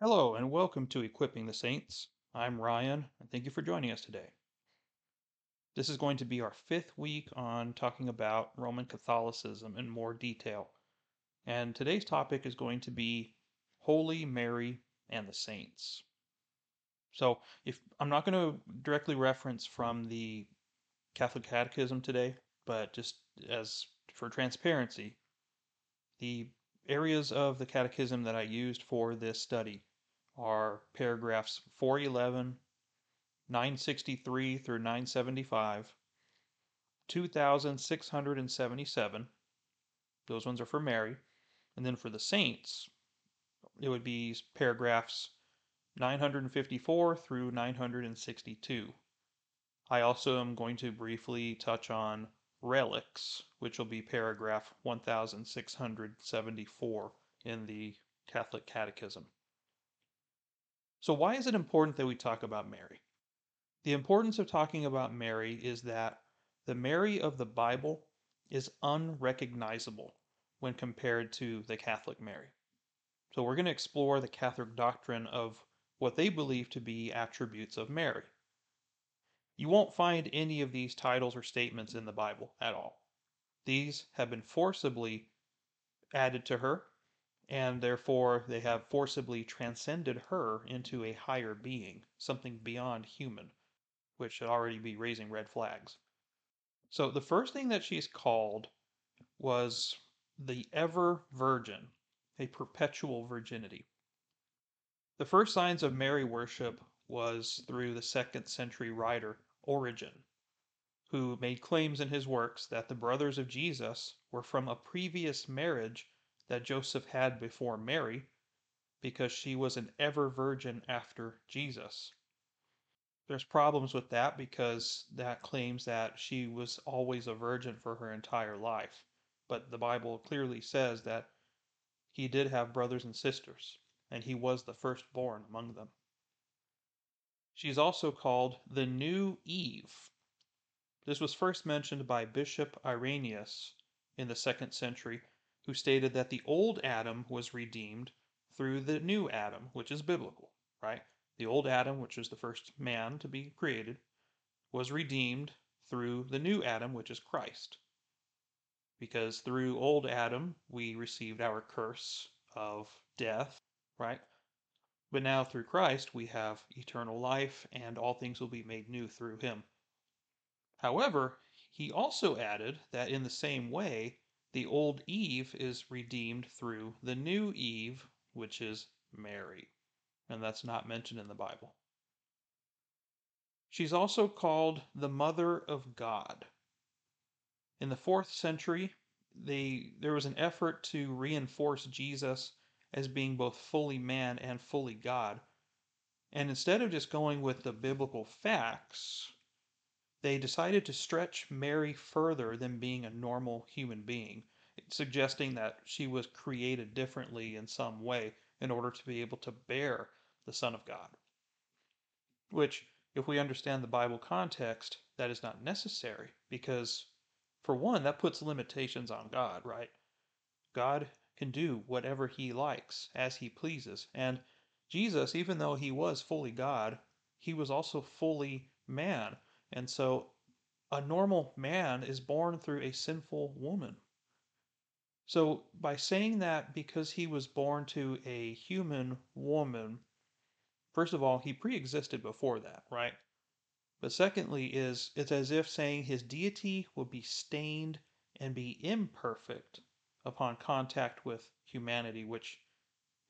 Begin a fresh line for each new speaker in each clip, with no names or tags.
Hello, and welcome to Equipping the Saints. I'm Ryan, and thank you for joining us today. This is going to be our fifth week on talking about Roman Catholicism in more detail. And today's topic is going to be Holy Mary and the Saints. So, if I'm not going to directly reference from the Catholic Catechism today, but just as for transparency, the areas of the Catechism that I used for this study are paragraphs 411, 963 through 975, 2677. Those ones are for Mary. And then for the saints, it would be paragraphs 954 through 962. I also am going to briefly touch on relics, which will be paragraph 1674 in the Catholic Catechism. So, why is it important that we talk about Mary? The importance of talking about Mary is that the Mary of the Bible is unrecognizable when compared to the Catholic Mary. So, we're going to explore the Catholic doctrine of what they believe to be attributes of Mary. You won't find any of these titles or statements in the Bible at all. These have been forcibly added to her, and therefore they have forcibly transcended her into a higher being, something beyond human, which should already be raising red flags. So the first thing that she's called was the ever virgin, a perpetual virginity. The first signs of Mary worship was through the second century writer Origen, who made claims in his works that the brothers of Jesus were from a previous marriage that Joseph had before Mary, because she was an ever virgin after Jesus. There's problems with that because that claims that she was always a virgin for her entire life. But the Bible clearly says that he did have brothers and sisters, and he was the firstborn among them. She's also called the New Eve. This was first mentioned by Bishop Irenaeus in the second century, who stated that the old Adam was redeemed through the new Adam, which is biblical, right? The old Adam, which was the first man to be created, was redeemed through the new Adam, which is Christ. Because through old Adam, we received our curse of death, right? But now through Christ we have eternal life, and all things will be made new through him. However, he also added that in the same way, the old Eve is redeemed through the new Eve, which is Mary. And that's not mentioned in the Bible. She's also called the Mother of God. In the fourth century, they, there was an effort to reinforce Jesus as being both fully man and fully God. And instead of just going with the biblical facts, they decided to stretch Mary further than being a normal human being, suggesting that she was created differently in some way in order to be able to bear the Son of God. Which, if we understand the Bible context, that is not necessary because, for one, that puts limitations on God, right? God can do whatever he likes as he pleases. And Jesus, even though he was fully God, he was also fully man. And so a normal man is born through a sinful woman. So by saying that because he was born to a human woman, first of all, he pre-existed before that, right? But secondly is it's as if saying his deity would be stained and be imperfect upon contact with humanity, which,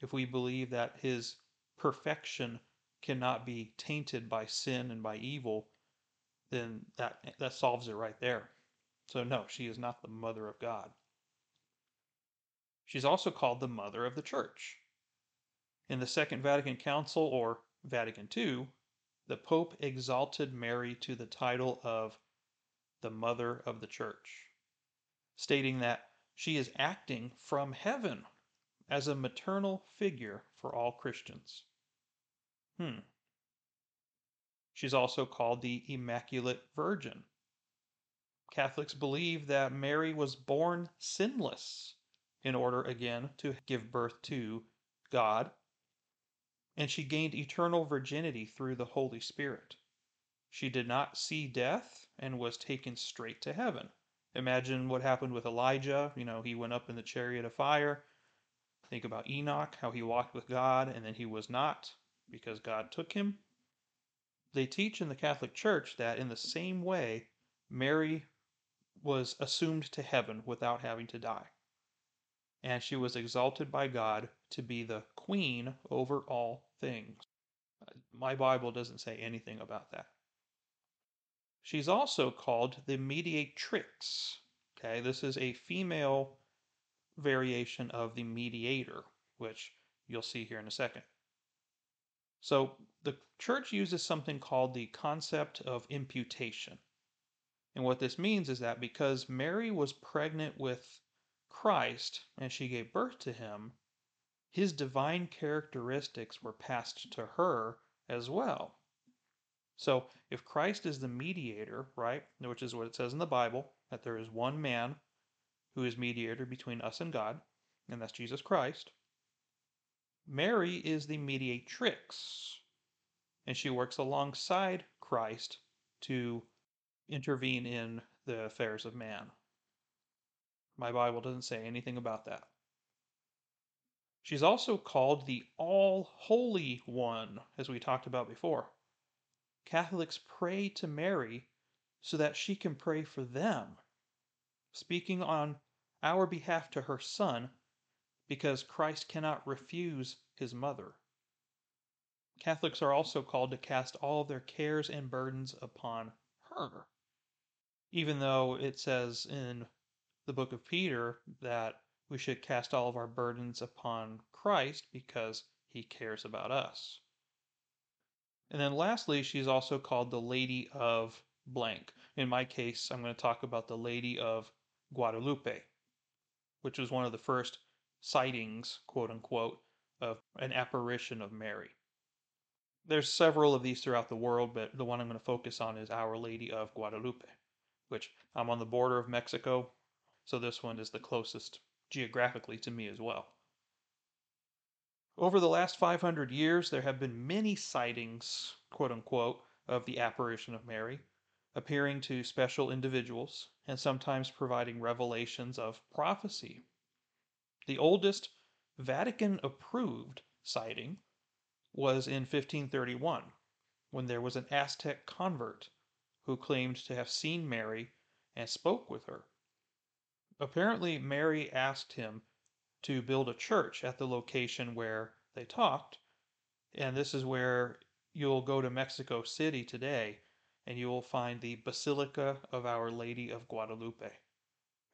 if we believe that his perfection cannot be tainted by sin and by evil, then that, that solves it right there. So, no, she is not the mother of God. She's also called the mother of the church. In the Second Vatican Council, or Vatican II, the Pope exalted Mary to the title of the Mother of the Church, stating that she is acting from heaven as a maternal figure for all Christians. Hmm. She's also called the Immaculate Virgin. Catholics believe that Mary was born sinless in order, again, to give birth to God. and she gained eternal virginity through the Holy Spirit. She did not see death and was taken straight to heaven. Imagine what happened with Elijah. You know, he went up in the chariot of fire. Think about Enoch, how he walked with God and then he was not because God took him. They teach in the Catholic Church that in the same way, Mary was assumed to heaven without having to die. And she was exalted by God to be the queen over all things. My Bible doesn't say anything about that. She's also called the mediatrix. Okay, this is a female variation of the mediator, which you'll see here in a second. So the church uses something called the concept of imputation. And what this means is that because Mary was pregnant with Christ and she gave birth to him, his divine characteristics were passed to her as well. So if Christ is the mediator, right, which is what it says in the Bible, that there is one man who is mediator between us and God, and that's Jesus Christ, Mary is the mediatrix, and she works alongside Christ to intervene in the affairs of man. My Bible doesn't say anything about that. She's also called the All Holy One, as we talked about before. Catholics pray to Mary so that she can pray for them, speaking on our behalf to her Son, because Christ cannot refuse his mother. Catholics are also called to cast all their cares and burdens upon her, even though it says in the book of Peter that we should cast all of our burdens upon Christ because he cares about us. And then lastly, she's also called the Lady of blank. In my case, I'm going to talk about the Lady of Guadalupe, which was one of the first sightings, quote unquote, of an apparition of Mary. There's several of these throughout the world, but the one I'm going to focus on is Our Lady of Guadalupe, which I'm on the border of Mexico, so this one is the closest geographically to me as well. Over the last 500 years, there have been many sightings, quote unquote, of the apparition of Mary, appearing to special individuals and sometimes providing revelations of prophecy. The oldest Vatican approved sighting was in 1531 when there was an Aztec convert who claimed to have seen Mary and spoke with her. Apparently, Mary asked him to build a church at the location where they talked. And this is where you'll go to Mexico City today and you will find the Basilica of Our Lady of Guadalupe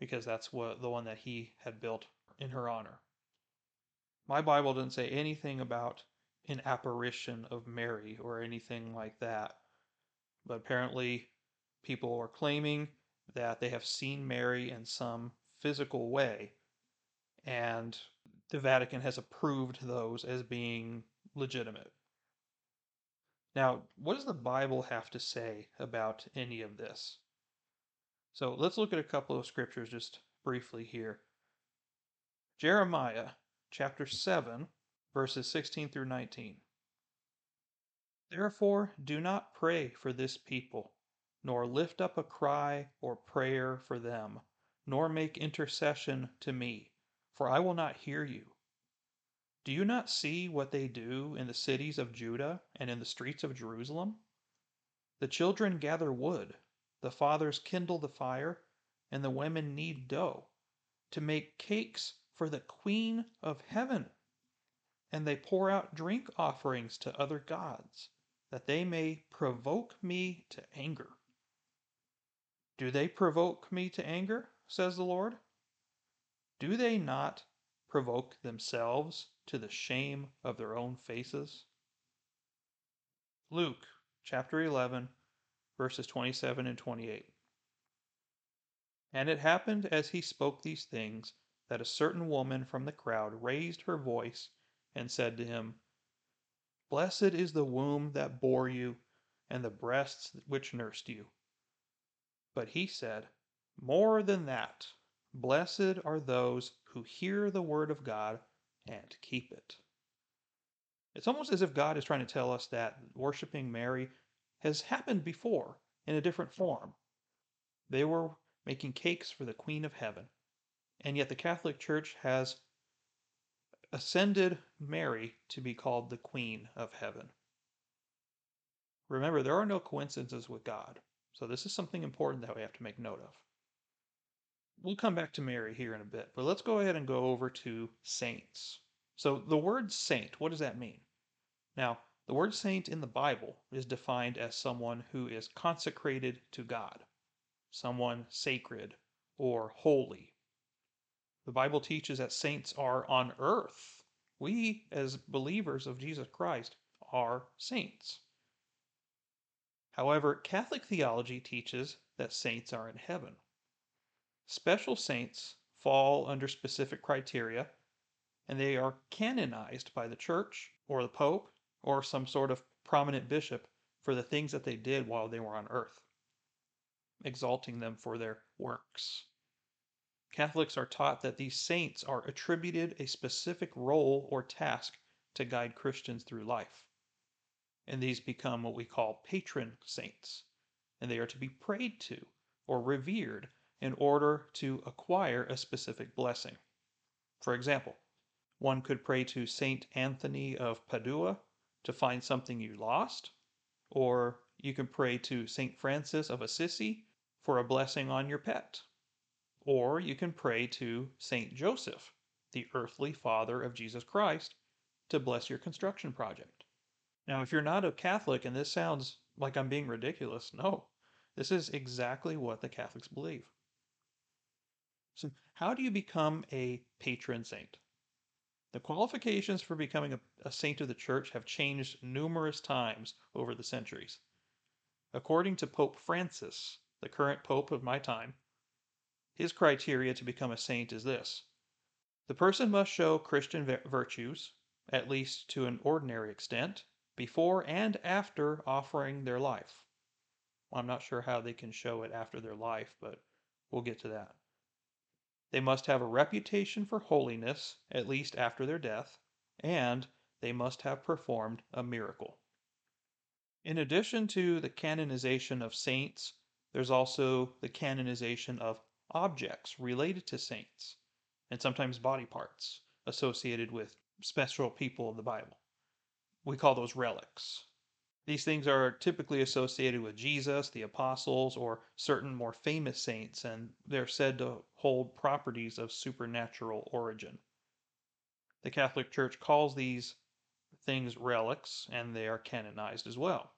because that's what the one that he had built in her honor. My Bible doesn't say anything about an apparition of Mary or anything like that. But apparently people are claiming that they have seen Mary in some physical way and the Vatican has approved those as being legitimate. Now, what does the Bible have to say about any of this? So let's look at a couple of scriptures just briefly here. Jeremiah chapter 7, verses 16 through 19. Therefore, do not pray for this people, nor lift up a cry or prayer for them, nor make intercession to me for I will not hear you. Do you not see what they do in the cities of Judah and in the streets of Jerusalem? The children gather wood, the fathers kindle the fire, and the women knead dough to make cakes for the Queen of Heaven. And they pour out drink offerings to other gods, that they may provoke me to anger. Do they provoke me to anger? says the Lord. Do they not provoke themselves to the shame of their own faces? Luke chapter 11, verses 27 and 28. And it happened as he spoke these things that a certain woman from the crowd raised her voice and said to him, Blessed is the womb that bore you, and the breasts which nursed you. But he said, More than that. Blessed are those who hear the word of God and keep it. It's almost as if God is trying to tell us that worshiping Mary has happened before in a different form. They were making cakes for the Queen of Heaven, and yet the Catholic Church has ascended Mary to be called the Queen of Heaven. Remember, there are no coincidences with God, so this is something important that we have to make note of. We'll come back to Mary here in a bit, but let's go ahead and go over to saints. So, the word saint, what does that mean? Now, the word saint in the Bible is defined as someone who is consecrated to God, someone sacred or holy. The Bible teaches that saints are on earth. We, as believers of Jesus Christ, are saints. However, Catholic theology teaches that saints are in heaven. Special saints fall under specific criteria, and they are canonized by the church or the pope or some sort of prominent bishop for the things that they did while they were on earth, exalting them for their works. Catholics are taught that these saints are attributed a specific role or task to guide Christians through life. And these become what we call patron saints, and they are to be prayed to or revered in order to acquire a specific blessing. For example, one could pray to Saint Anthony of Padua to find something you lost, or you can pray to Saint Francis of Assisi for a blessing on your pet. Or you can pray to Saint Joseph, the earthly father of Jesus Christ, to bless your construction project. Now, if you're not a Catholic and this sounds like I'm being ridiculous, no. This is exactly what the Catholics believe. So, how do you become a patron saint? The qualifications for becoming a, a, saint of the church have changed numerous times over the centuries. According to Pope Francis, the current pope of my time, his criteria to become a saint is this the person must show Christian virtues, at least to an ordinary extent, before and after offering their life. I'm not sure how they can show it after their life, but we'll get to that. They must have a reputation for holiness, at least after their death, and they must have performed a miracle. In addition to the canonization of saints, there's also the canonization of objects related to saints, and sometimes body parts associated with special people of the Bible. We call those relics. These things are typically associated with Jesus, the apostles, or certain more famous saints, and they're said to hold properties of supernatural origin. The Catholic Church calls these things relics, and they are canonized as well.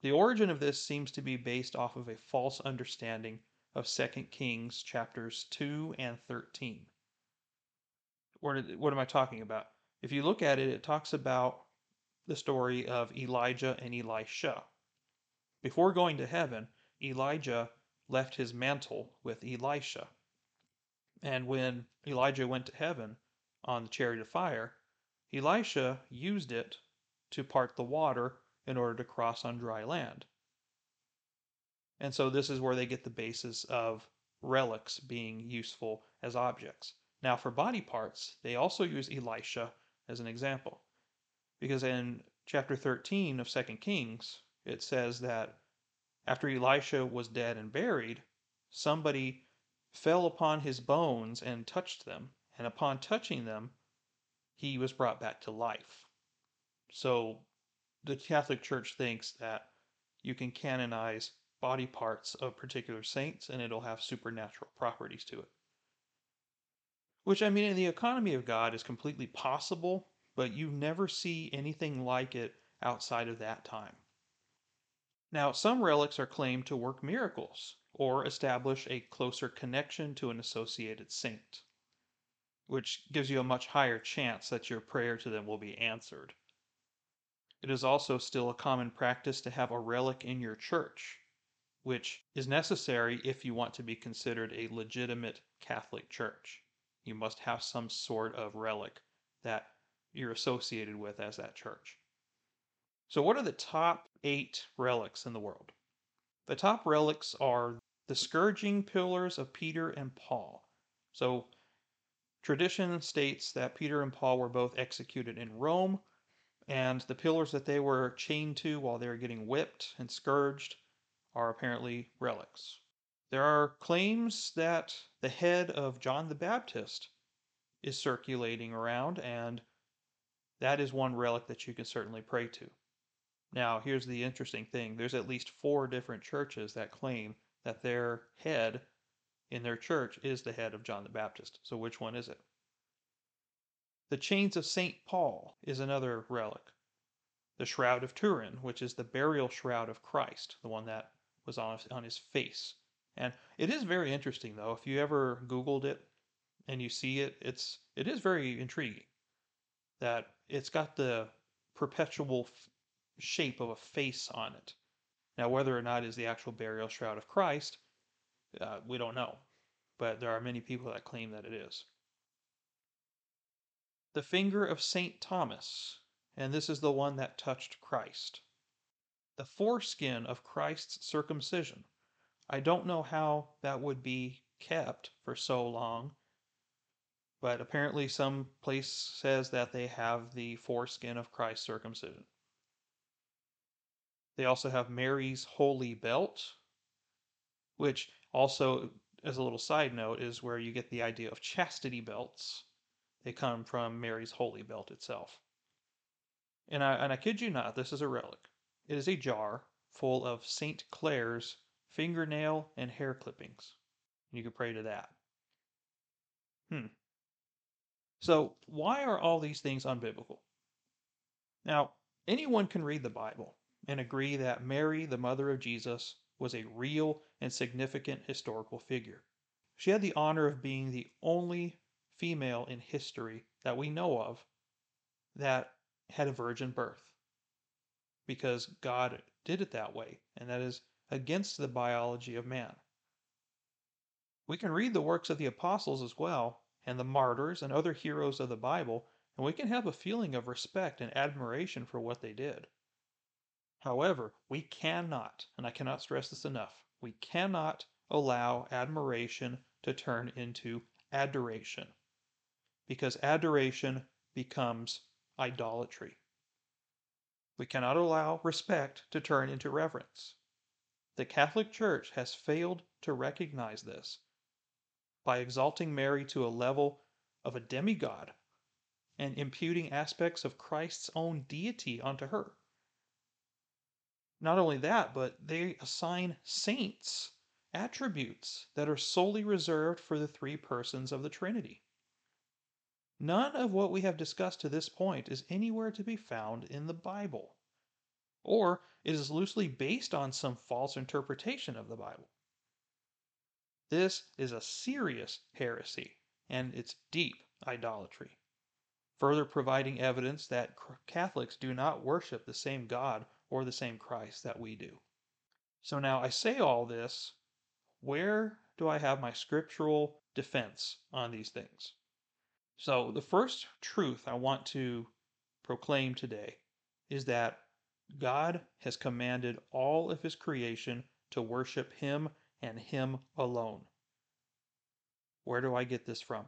The origin of this seems to be based off of a false understanding of 2 Kings chapters 2 and 13. What, what am I talking about? If you look at it, it talks about the story of Elijah and Elisha. Before going to heaven, Elijah left his mantle with Elisha. And when Elijah went to heaven on the chariot of fire, Elisha used it to part the water in order to cross on dry land. And so this is where they get the basis of relics being useful as objects. Now, for body parts, they also use Elisha as an example. Because in chapter 13 of 2 Kings, it says that after Elisha was dead and buried, somebody fell upon his bones and touched them. And upon touching them, he was brought back to life. So the Catholic Church thinks that you can canonize body parts of particular saints and it'll have supernatural properties to it. Which, I mean, in the economy of God is completely possible, but you never see anything like it outside of that time. Now, some relics are claimed to work miracles or establish a closer connection to an associated saint, which gives you a much higher chance that your prayer to them will be answered. It is also still a common practice to have a relic in your church which is necessary if you want to be considered a legitimate Catholic church. You must have some sort of relic that you're associated with as that church. So, what are the top eight relics in the world? The top relics are the scourging pillars of Peter and Paul. So, tradition states that Peter and Paul were both executed in Rome, And the pillars that they were chained to while they were getting whipped and scourged are apparently relics. There are claims that the head of John the Baptist is circulating around, and that is one relic that you can certainly pray to. Now, here's the interesting thing there's at least four different churches that claim that their head in their church is the head of John the Baptist. So, which one is it? The chains of St. Paul is another relic. The Shroud of Turin, which is the burial shroud of Christ, the one that was on, on his face. And it is very interesting, though. If you ever Googled it and you see it, it's it is very intriguing. That it's got the perpetual f- shape of a face on it. Now, whether or not is the actual burial shroud of Christ, uh, we don't know, but there are many people that claim that it is. The finger of Saint Thomas, and this is the one that touched Christ. The foreskin of Christ's circumcision, I don't know how that would be kept for so long, but apparently some place says that they have the foreskin of Christ's circumcision. They also have Mary's holy belt, which also, as a little side note, is where you get the idea of chastity belts. They come from Mary's holy belt itself. And I, and I kid you not, this is a relic. It is a jar full of St. Clare's fingernail, and hair clippings. You can pray to that. Hmm. So, why are all these things unbiblical? Now, anyone can read the Bible and agree that Mary, the mother of Jesus, was a real and significant historical figure. She had the honor of being the only female in history that we know of that had a virgin birth because God did it that way, and that is against the biology of man. We can read the works of the apostles as well, and the martyrs and other heroes of the Bible, and we can have a feeling of respect and admiration for what they did. However, we cannot, and I cannot stress this enough, we cannot allow admiration to turn into adoration, because adoration becomes idolatry. We cannot allow respect to turn into reverence. The Catholic Church has failed to recognize this by exalting Mary to a level of a demigod and imputing aspects of Christ's own deity onto her. Not only that, but they assign saints attributes that are solely reserved for the three persons of the Trinity. None of what we have discussed to this point is anywhere to be found in the Bible or it is loosely based on some false interpretation of the Bible. This is a serious heresy, and it's deep idolatry, further providing evidence that Catholics do not worship the same God or the same Christ that we do. So now I say all this, where do I have my scriptural defense on these things? So the first truth I want to proclaim today is that God has commanded all of his creation to worship him and him alone. Where do I get this from?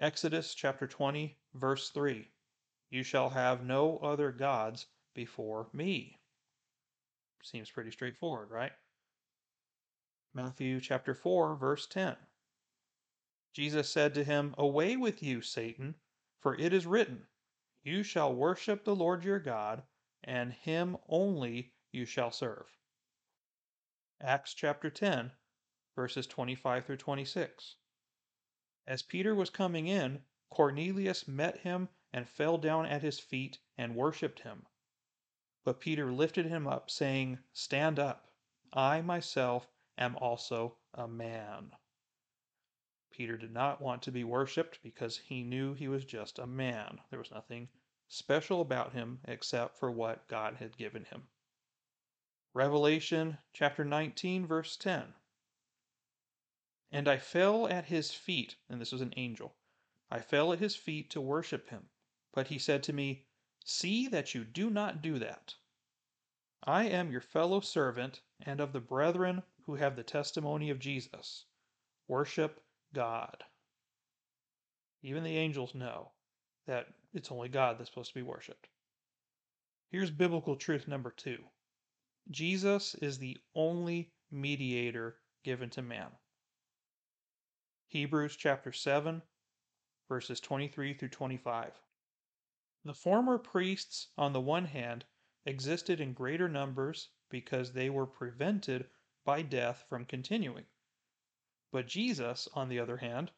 Exodus chapter 20, verse 3. You shall have no other gods before me. Seems pretty straightforward, right? Matthew chapter 4, verse 10. Jesus said to him, Away with you, Satan, for it is written, You shall worship the Lord your God and him only you shall serve. Acts chapter 10, verses 25 through 26. As Peter was coming in, Cornelius met him and fell down at his feet and worshipped him. But Peter lifted him up, saying, Stand up, I myself am also a man. Peter did not want to be worshipped because he knew he was just a man. There was nothing special about him except for what God had given him. Revelation chapter 19, verse 10. And I fell at his feet, and this was an angel. I fell at his feet to worship him. But he said to me, See that you do not do that. I am your fellow servant and of the brethren who have the testimony of Jesus. Worship God. Even the angels know that it's only God that's supposed to be worshiped. Here's biblical truth number two Jesus is the only mediator given to man. Hebrews chapter 7, verses 23 through 25. The former priests, on the one hand, existed in greater numbers because they were prevented by death from continuing. But Jesus, on the other hand,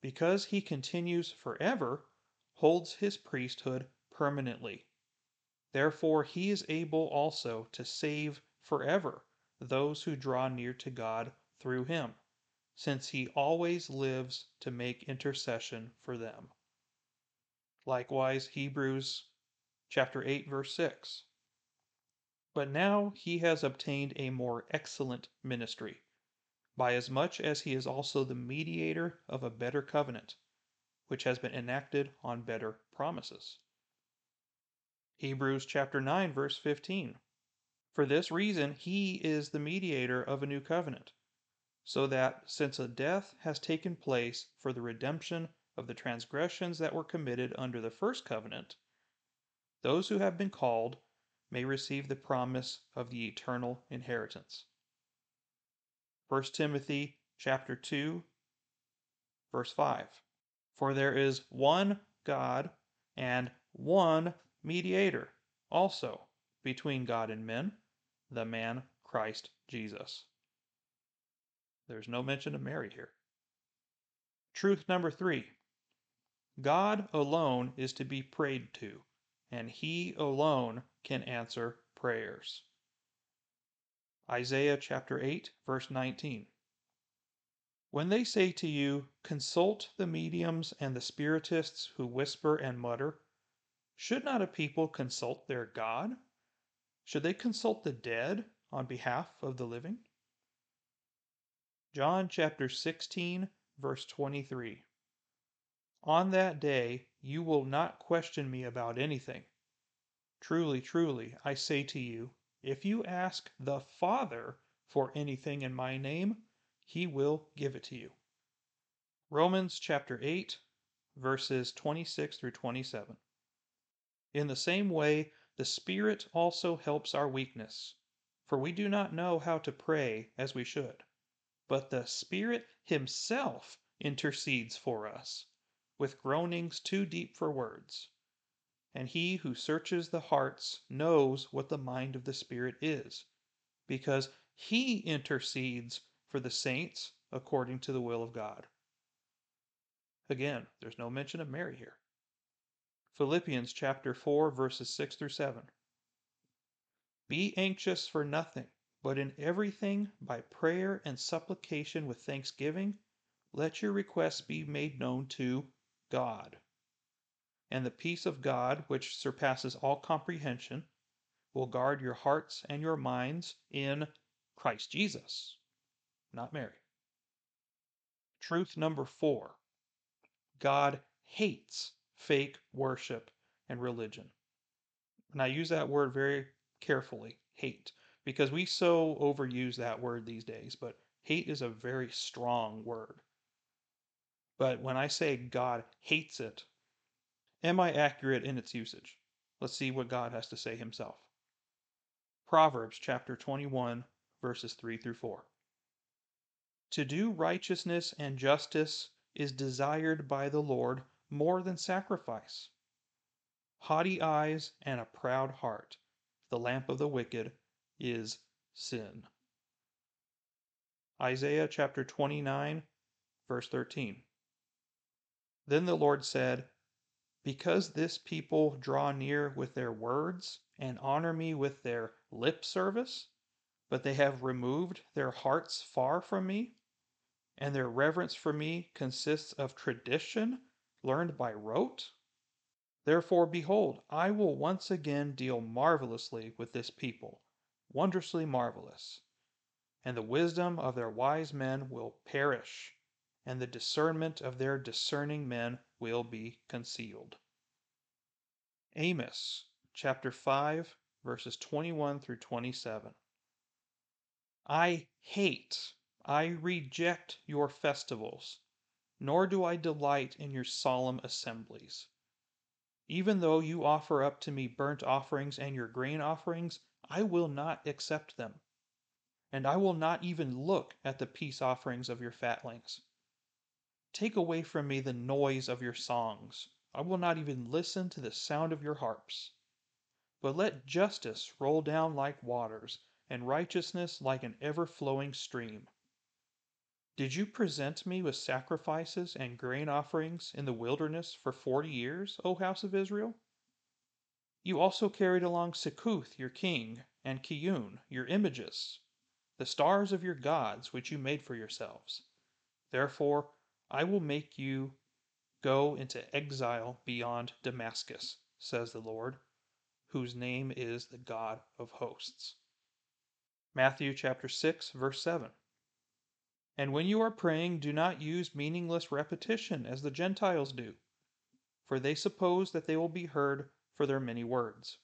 because he continues forever, holds his priesthood permanently. Therefore, he is able also to save forever those who draw near to God through him, since he always lives to make intercession for them. Likewise, Hebrews chapter 8 verse 6. But now he has obtained a more excellent ministry, by as much as he is also the mediator of a better covenant, which has been enacted on better promises. Hebrews chapter 9 verse 15. For this reason he is the mediator of a new covenant, so that since a death has taken place for the redemption of the transgressions that were committed under the first covenant, those who have been called may receive the promise of the eternal inheritance. 1 Timothy chapter 2 verse 5 For there is one God and one mediator also between God and men the man Christ Jesus. There's no mention of Mary here. Truth number 3 God alone is to be prayed to, and He alone can answer prayers. Isaiah chapter 8, verse 19. When they say to you, Consult the mediums and the spiritists who whisper and mutter, should not a people consult their God? Should they consult the dead on behalf of the living? John chapter 16, verse 23. On that day you will not question me about anything. Truly, truly, I say to you, if you ask the Father for anything in my name, he will give it to you. Romans chapter 8, verses 26 through 27. In the same way, the Spirit also helps our weakness, for we do not know how to pray as we should. But the Spirit Himself intercedes for us with groanings too deep for words. And He who searches the hearts knows what the mind of the Spirit is, because He intercedes for the saints according to the will of God. Again, there's no mention of Mary here. Philippians chapter 4 verses 6 through 7. Be anxious for nothing, but in everything by prayer and supplication with thanksgiving let your requests be made known to God. And the peace of God, which surpasses all comprehension, will guard your hearts and your minds in Christ Jesus, not Mary. Truth number four God hates fake worship and religion. And I use that word very carefully hate because we so overuse that word these days, but hate is a very strong word. But when I say God hates it, am I accurate in its usage? Let's see what God has to say himself. Proverbs chapter 21, verses 3 through 4. To do righteousness and justice is desired by the Lord more than sacrifice. Haughty eyes and a proud heart, the lamp of the wicked, is sin. Isaiah chapter 29, verse 13. Then the Lord said, Because this people draw near with their words and honor me with their lip service, but they have removed their hearts far from me, and their reverence for me consists of tradition learned by rote. Therefore, behold, I will once again deal marvelously with this people, wondrously marvelous. And the wisdom of their wise men will perish and the discernment of their discerning men will be concealed. Amos chapter 5, verses 21 through 27. I hate, I reject your festivals, nor do I delight in your solemn assemblies. Even though you offer up to me burnt offerings and your grain offerings, I will not accept them. And I will not even look at the peace offerings of your fatlings. Take away from me the noise of your songs. I will not even listen to the sound of your harps. But let justice roll down like waters, and righteousness like an ever flowing stream. Did you present me with sacrifices and grain offerings in the wilderness for forty years, O house of Israel? You also carried along Sikkuth your king, and Kiyun your images, the stars of your gods which you made for yourselves. Therefore I will make you go into exile beyond Damascus, says the Lord, whose name is the God of hosts. Matthew chapter 6 verse 7. And when you are praying, do not use meaningless repetition as the Gentiles do, for they suppose that they will be heard for their many words.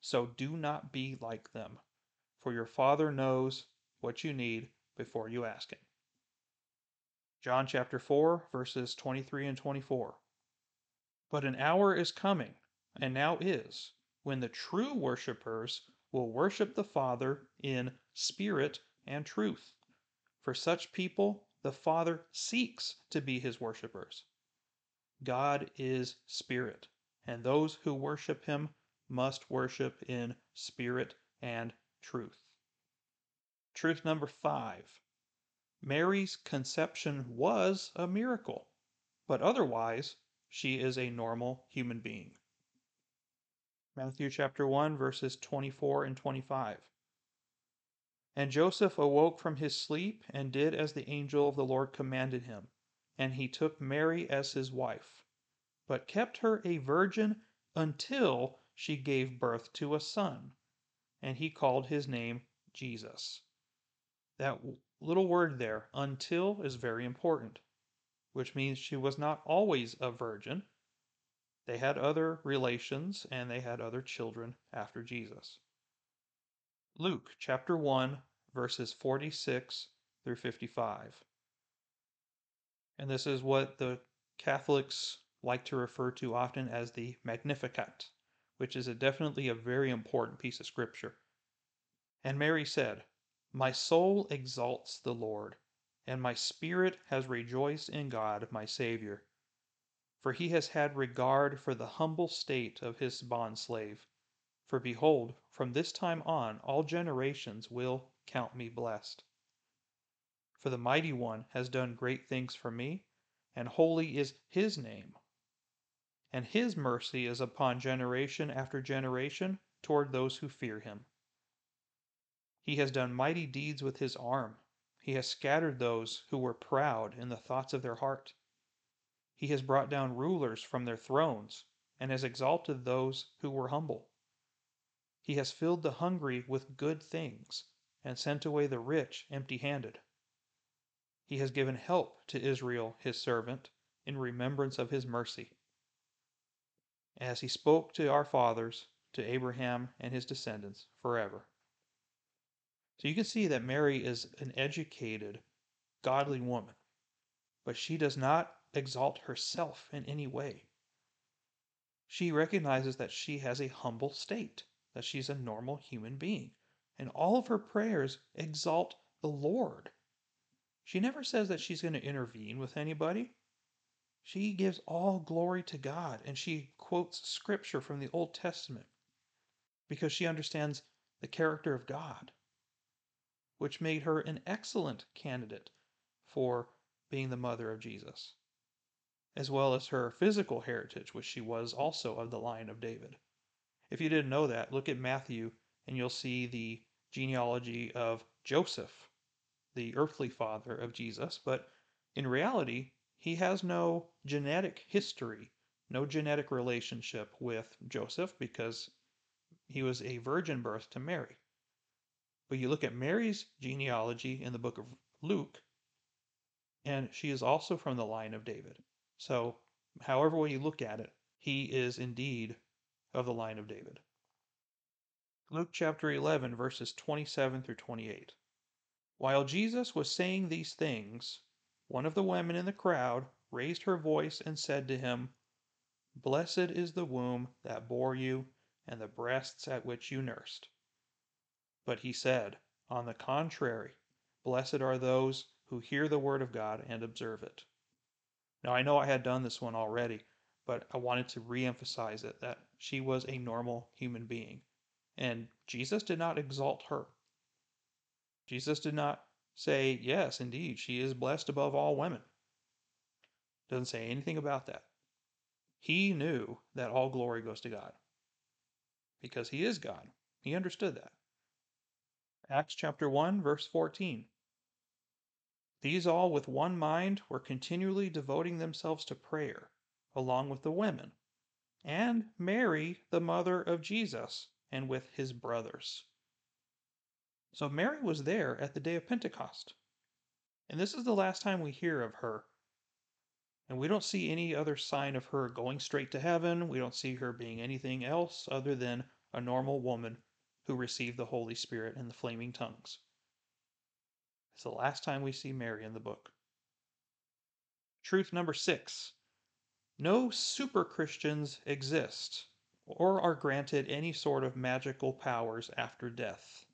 So do not be like them, for your Father knows what you need before you ask Him. John chapter 4, verses 23 and 24. But an hour is coming, and now is, when the true worshippers will worship the Father in spirit and truth for such people, the Father seeks to be his worshippers. God is spirit, and those who worship him must worship in spirit and truth. Truth number five Mary's conception was a miracle, but otherwise, she is a normal human being. Matthew chapter 1, verses 24 and 25. And Joseph awoke from his sleep and did as the angel of the Lord commanded him. And he took Mary as his wife, but kept her a virgin until she gave birth to a son. And he called his name Jesus. That little word there, until, is very important, which means she was not always a virgin. They had other relations and they had other children after Jesus. Luke chapter 1, verses 46 through 55. And this is what the Catholics like to refer to often as the Magnificat, which is a definitely a very important piece of scripture. And Mary said, My soul exalts the Lord, and my spirit has rejoiced in God my Savior. For he has had regard for the humble state of his bondslave. For behold, from this time on all generations will count me blessed. For the Mighty One has done great things for me, and holy is his name. And his mercy is upon generation after generation toward those who fear him. He has done mighty deeds with his arm. He has scattered those who were proud in the thoughts of their heart. He has brought down rulers from their thrones, and has exalted those who were humble. He has filled the hungry with good things, and sent away the rich empty handed. He has given help to Israel his servant in remembrance of his mercy, as he spoke to our fathers, to Abraham and his descendants forever. So you can see that Mary is an educated, godly woman, but she does not exalt herself in any way. She recognizes that she has a humble state that she's a normal human being. And all of her prayers exalt the Lord. She never says that she's going to intervene with anybody. She gives all glory to God and she quotes scripture from the Old Testament because she understands the character of God, which made her an excellent candidate for being the mother of Jesus, as well as her physical heritage, which she was also of the line of David. If you didn't know that, look at Matthew and you'll see the genealogy of Joseph, the earthly father of Jesus. But in reality, he has no genetic history, no genetic relationship with Joseph because he was a virgin birth to Mary. But you look at Mary's genealogy in the book of Luke, and she is also from the line of David. So, however way you look at it, he is indeed of the line of David. Luke chapter 11, verses 27 through 28. While Jesus was saying these things, one of the women in the crowd raised her voice and said to him, Blessed is the womb that bore you, and the breasts at which you nursed. But he said, On the contrary, blessed are those who hear the word of God and observe it. Now, I know I had done this one already, but I wanted to re emphasize it that she was a normal human being. And Jesus did not exalt her. Jesus did not say, Yes, indeed, she is blessed above all women. Doesn't say anything about that. He knew that all glory goes to God because he is God. He understood that. Acts chapter 1, verse 14. These all with one mind were continually devoting themselves to prayer, along with the women, and Mary, the mother of Jesus, and with his brothers. So Mary was there at the day of Pentecost. And this is the last time we hear of her. And we don't see any other sign of her going straight to heaven. We don't see her being anything else other than a normal woman who received the Holy Spirit and the flaming tongues. It's the last time we see Mary in the book. Truth number six no super Christians exist or are granted any sort of magical powers after death.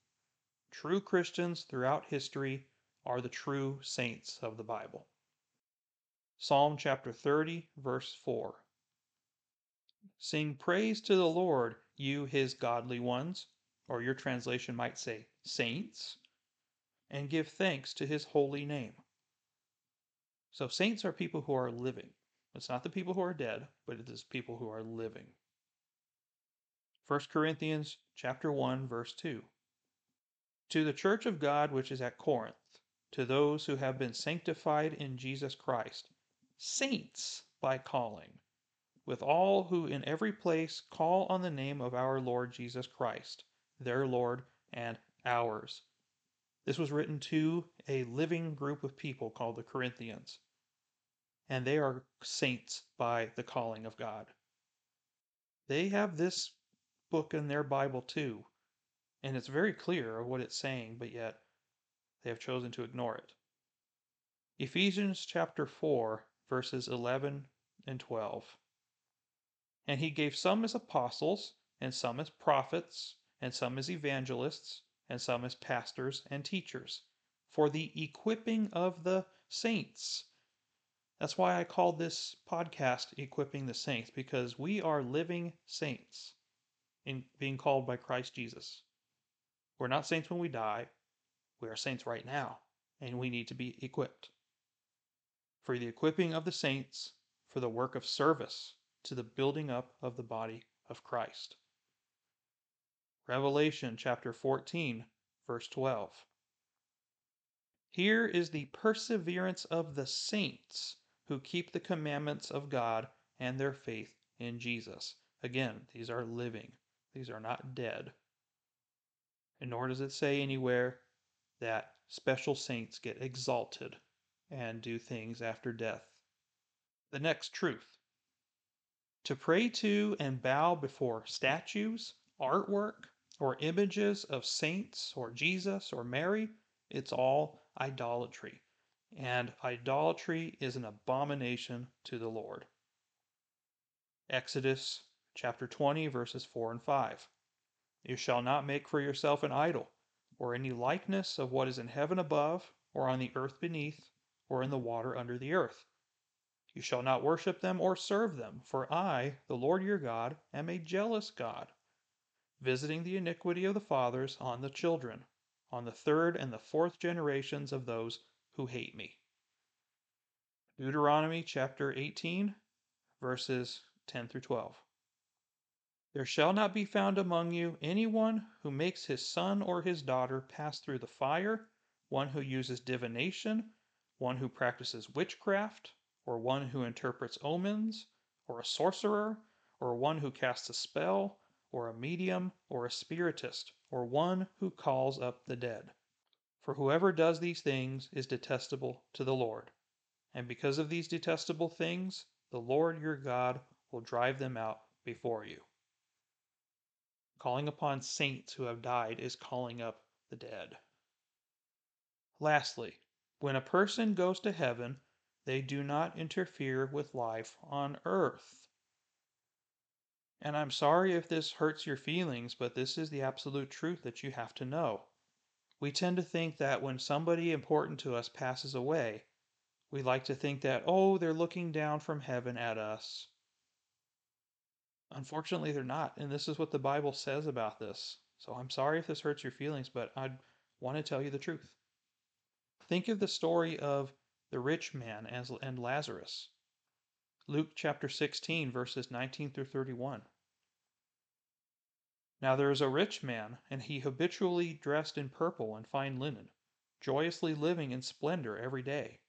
True Christians throughout history are the true saints of the Bible. Psalm chapter 30, verse 4. Sing praise to the Lord, you his godly ones, or your translation might say saints, and give thanks to his holy name. So, saints are people who are living. It's not the people who are dead, but it is people who are living. 1 Corinthians chapter 1 verse 2 To the church of God which is at Corinth to those who have been sanctified in Jesus Christ saints by calling with all who in every place call on the name of our Lord Jesus Christ their Lord and ours this was written to a living group of people called the Corinthians and they are saints by the calling of God they have this book in their Bible too, and it's very clear of what it's saying, but yet they have chosen to ignore it. Ephesians chapter 4, verses 11 and 12. And he gave some as apostles, and some as prophets, and some as evangelists, and some as pastors and teachers, for the equipping of the saints. That's why I called this podcast Equipping the Saints, because we are living saints in being called by Christ Jesus. We're not saints when we die. We are saints right now, and we need to be equipped. For the equipping of the saints, for the work of service, to the building up of the body of Christ. Revelation chapter 14, verse 12. Here is the perseverance of the saints who keep the commandments of God and their faith in Jesus. Again, these are living. These are not dead. And nor does it say anywhere that special saints get exalted and do things after death. The next truth to pray to and bow before statues, artwork, or images of saints or Jesus or Mary, it's all idolatry. And idolatry is an abomination to the Lord. Exodus chapter 20, verses 4 and 5. You shall not make for yourself an idol, or any likeness of what is in heaven above, or on the earth beneath, or in the water under the earth. You shall not worship them or serve them, for I, the Lord your God, am a jealous God, visiting the iniquity of the fathers on the children, on the third and the fourth generations of those who hate me. Deuteronomy chapter 18, verses 10 through 12. There shall not be found among you any one who makes his son or his daughter pass through the fire, one who uses divination, one who practices witchcraft, or one who interprets omens, or a sorcerer, or one who casts a spell, or a medium, or a spiritist, or one who calls up the dead. For whoever does these things is detestable to the Lord. And because of these detestable things, the Lord your God will drive them out before you. Calling upon saints who have died is calling up the dead. Lastly, when a person goes to heaven, they do not interfere with life on earth. And I'm sorry if this hurts your feelings, but this is the absolute truth that you have to know. We tend to think that when somebody important to us passes away, we like to think that, oh, they're looking down from heaven at us. Unfortunately, they're not. And this is what the Bible says about this. So I'm sorry if this hurts your feelings, but I want to tell you the truth. Think of the story of the rich man and Lazarus. Luke chapter 16, verses 19 through 31. Now there is a rich man, and he habitually dressed in purple and fine linen, joyously living in splendor every day.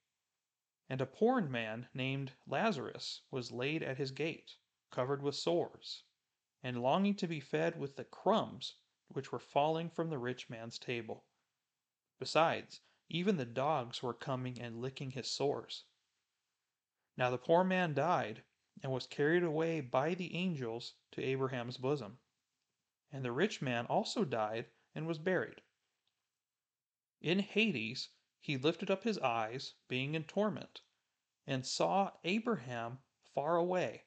And a poor man named Lazarus was laid at his gate, covered with sores, and longing to be fed with the crumbs which were falling from the rich man's table. Besides, even the dogs were coming and licking his sores. Now the poor man died, and was carried away by the angels to Abraham's bosom. And the rich man also died and was buried. In Hades he lifted up his eyes, being in torment, and saw Abraham far away,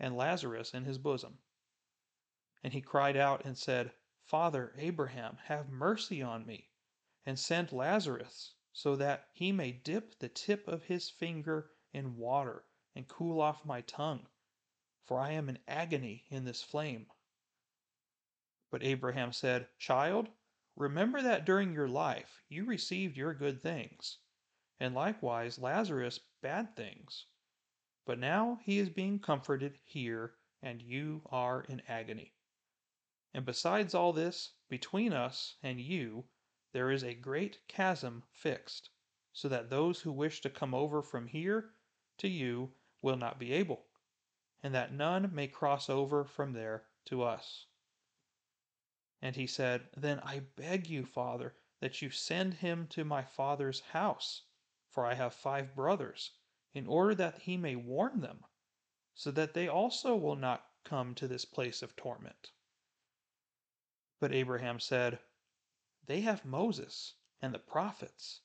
and Lazarus in his bosom. And he cried out and said, Father Abraham, have mercy on me, and send Lazarus, so that he may dip the tip of his finger in water and cool off my tongue, for I am in agony in this flame. But Abraham said, Child, remember that during your life you received your good things, and likewise Lazarus bad things. But now he is being comforted here, and you are in agony. And besides all this, between us and you there is a great chasm fixed, so that those who wish to come over from here to you will not be able, and that none may cross over from there to us. And he said, Then I beg you, father, that you send him to my father's house, for I have five brothers, in order that he may warn them, so that they also will not come to this place of torment. But Abraham said, They have Moses and the prophets.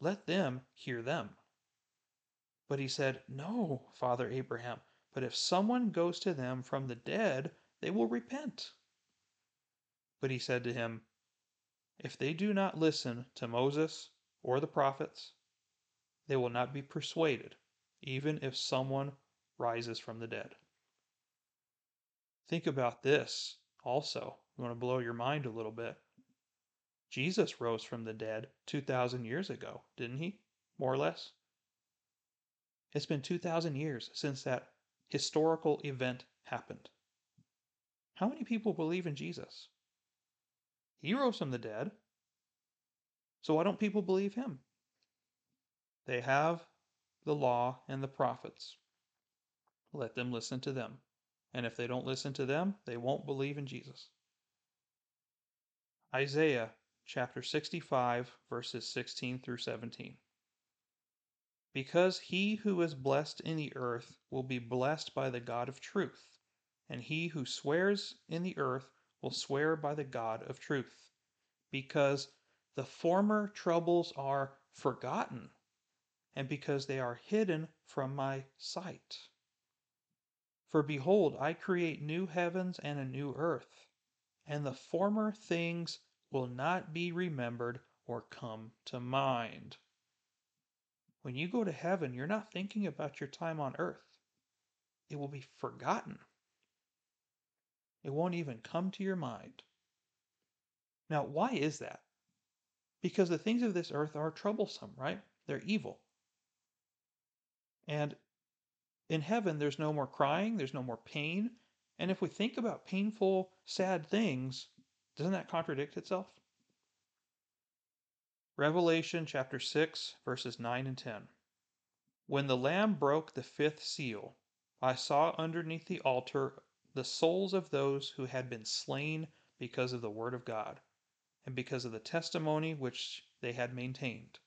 Let them hear them. But he said, No, Father Abraham, but if someone goes to them from the dead, they will repent. But he said to him, If they do not listen to Moses or the prophets, they will not be persuaded, even if someone rises from the dead. Think about this also. You want to blow your mind a little bit. Jesus rose from the dead 2,000 years ago, didn't he? More or less. It's been 2,000 years since that historical event happened. How many people believe in Jesus? He rose from the dead. So why don't people believe him? They have the law and the prophets. Let them listen to them. And if they don't listen to them, they won't believe in Jesus. Isaiah chapter 65, verses 16 through 17. Because he who is blessed in the earth will be blessed by the God of truth, and he who swears in the earth will swear by the God of truth, because the former troubles are forgotten, and because they are hidden from my sight. For behold, I create new heavens and a new earth, and the former things will not be remembered or come to mind. When you go to heaven, you're not thinking about your time on earth. It will be forgotten. It won't even come to your mind. Now, why is that? Because the things of this earth are troublesome, right? They're evil. And in heaven, there's no more crying, there's no more pain. And if we think about painful, sad things, doesn't that contradict itself? Revelation chapter 6, verses 9 and 10. When the Lamb broke the fifth seal, I saw underneath the altar the souls of those who had been slain because of the word of God, and because of the testimony which they had maintained.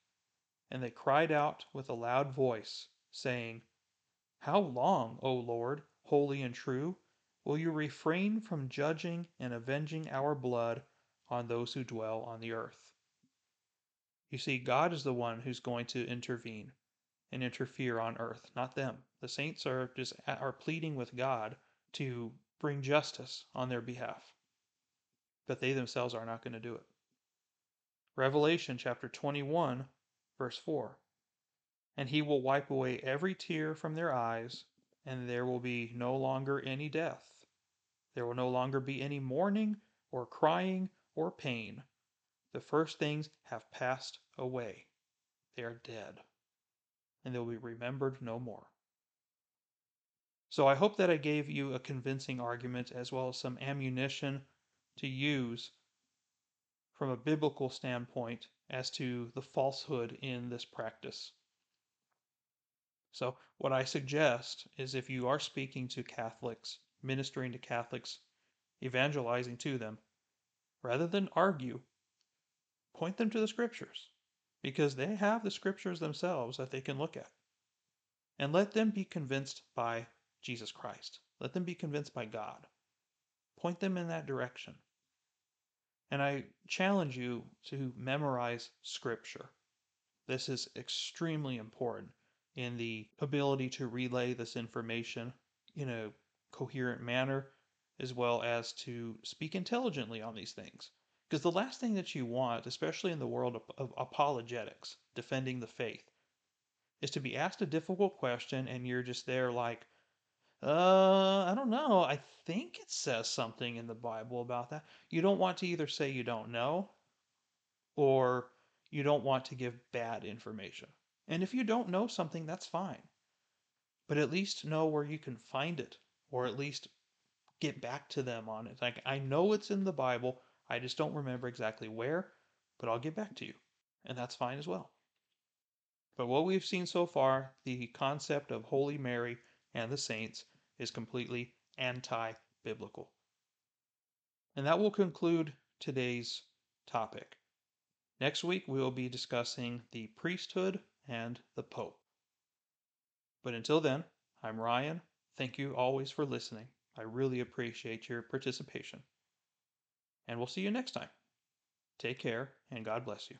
And they cried out with a loud voice, saying, How long, O Lord, holy and true, Will you refrain from judging and avenging our blood on those who dwell on the earth? You see, God is the one who's going to intervene and interfere on earth, not them. The saints are just are pleading with God to bring justice on their behalf. But they themselves are not going to do it. Revelation chapter 21, verse 4. And he will wipe away every tear from their eyes, and there will be no longer any death. There will no longer be any mourning, or crying, or pain. The first things have passed away. They are dead, and they will be remembered no more. So I hope that I gave you a convincing argument as well as some ammunition to use from a biblical standpoint as to the falsehood in this practice. So, what I suggest is if you are speaking to Catholics, ministering to Catholics, evangelizing to them, rather than argue, point them to the scriptures because they have the scriptures themselves that they can look at. And let them be convinced by Jesus Christ. Let them be convinced by God. Point them in that direction. And I challenge you to memorize scripture. This is extremely important in the ability to relay this information in a coherent manner as well as to speak intelligently on these things. Because the last thing that you want, especially in the world of, of, apologetics, defending the faith, is to be asked a difficult question and you're just there like, uh, I don't know. I think it says something in the Bible about that. You don't want to either say you don't know or you don't want to give bad information. And if you don't know something, that's fine. But at least know where you can find it or at least get back to them on it. Like, I know it's in the Bible, I just don't remember exactly where, but I'll get back to you. And that's fine as well. But what we've seen so far, the concept of Holy Mary and the saints is completely anti biblical. And that will conclude today's topic. Next week, we will be discussing the priesthood and the Pope. But until then, I'm Ryan. Thank you always for listening. I really appreciate your participation. And we'll see you next time. Take care, and God bless you.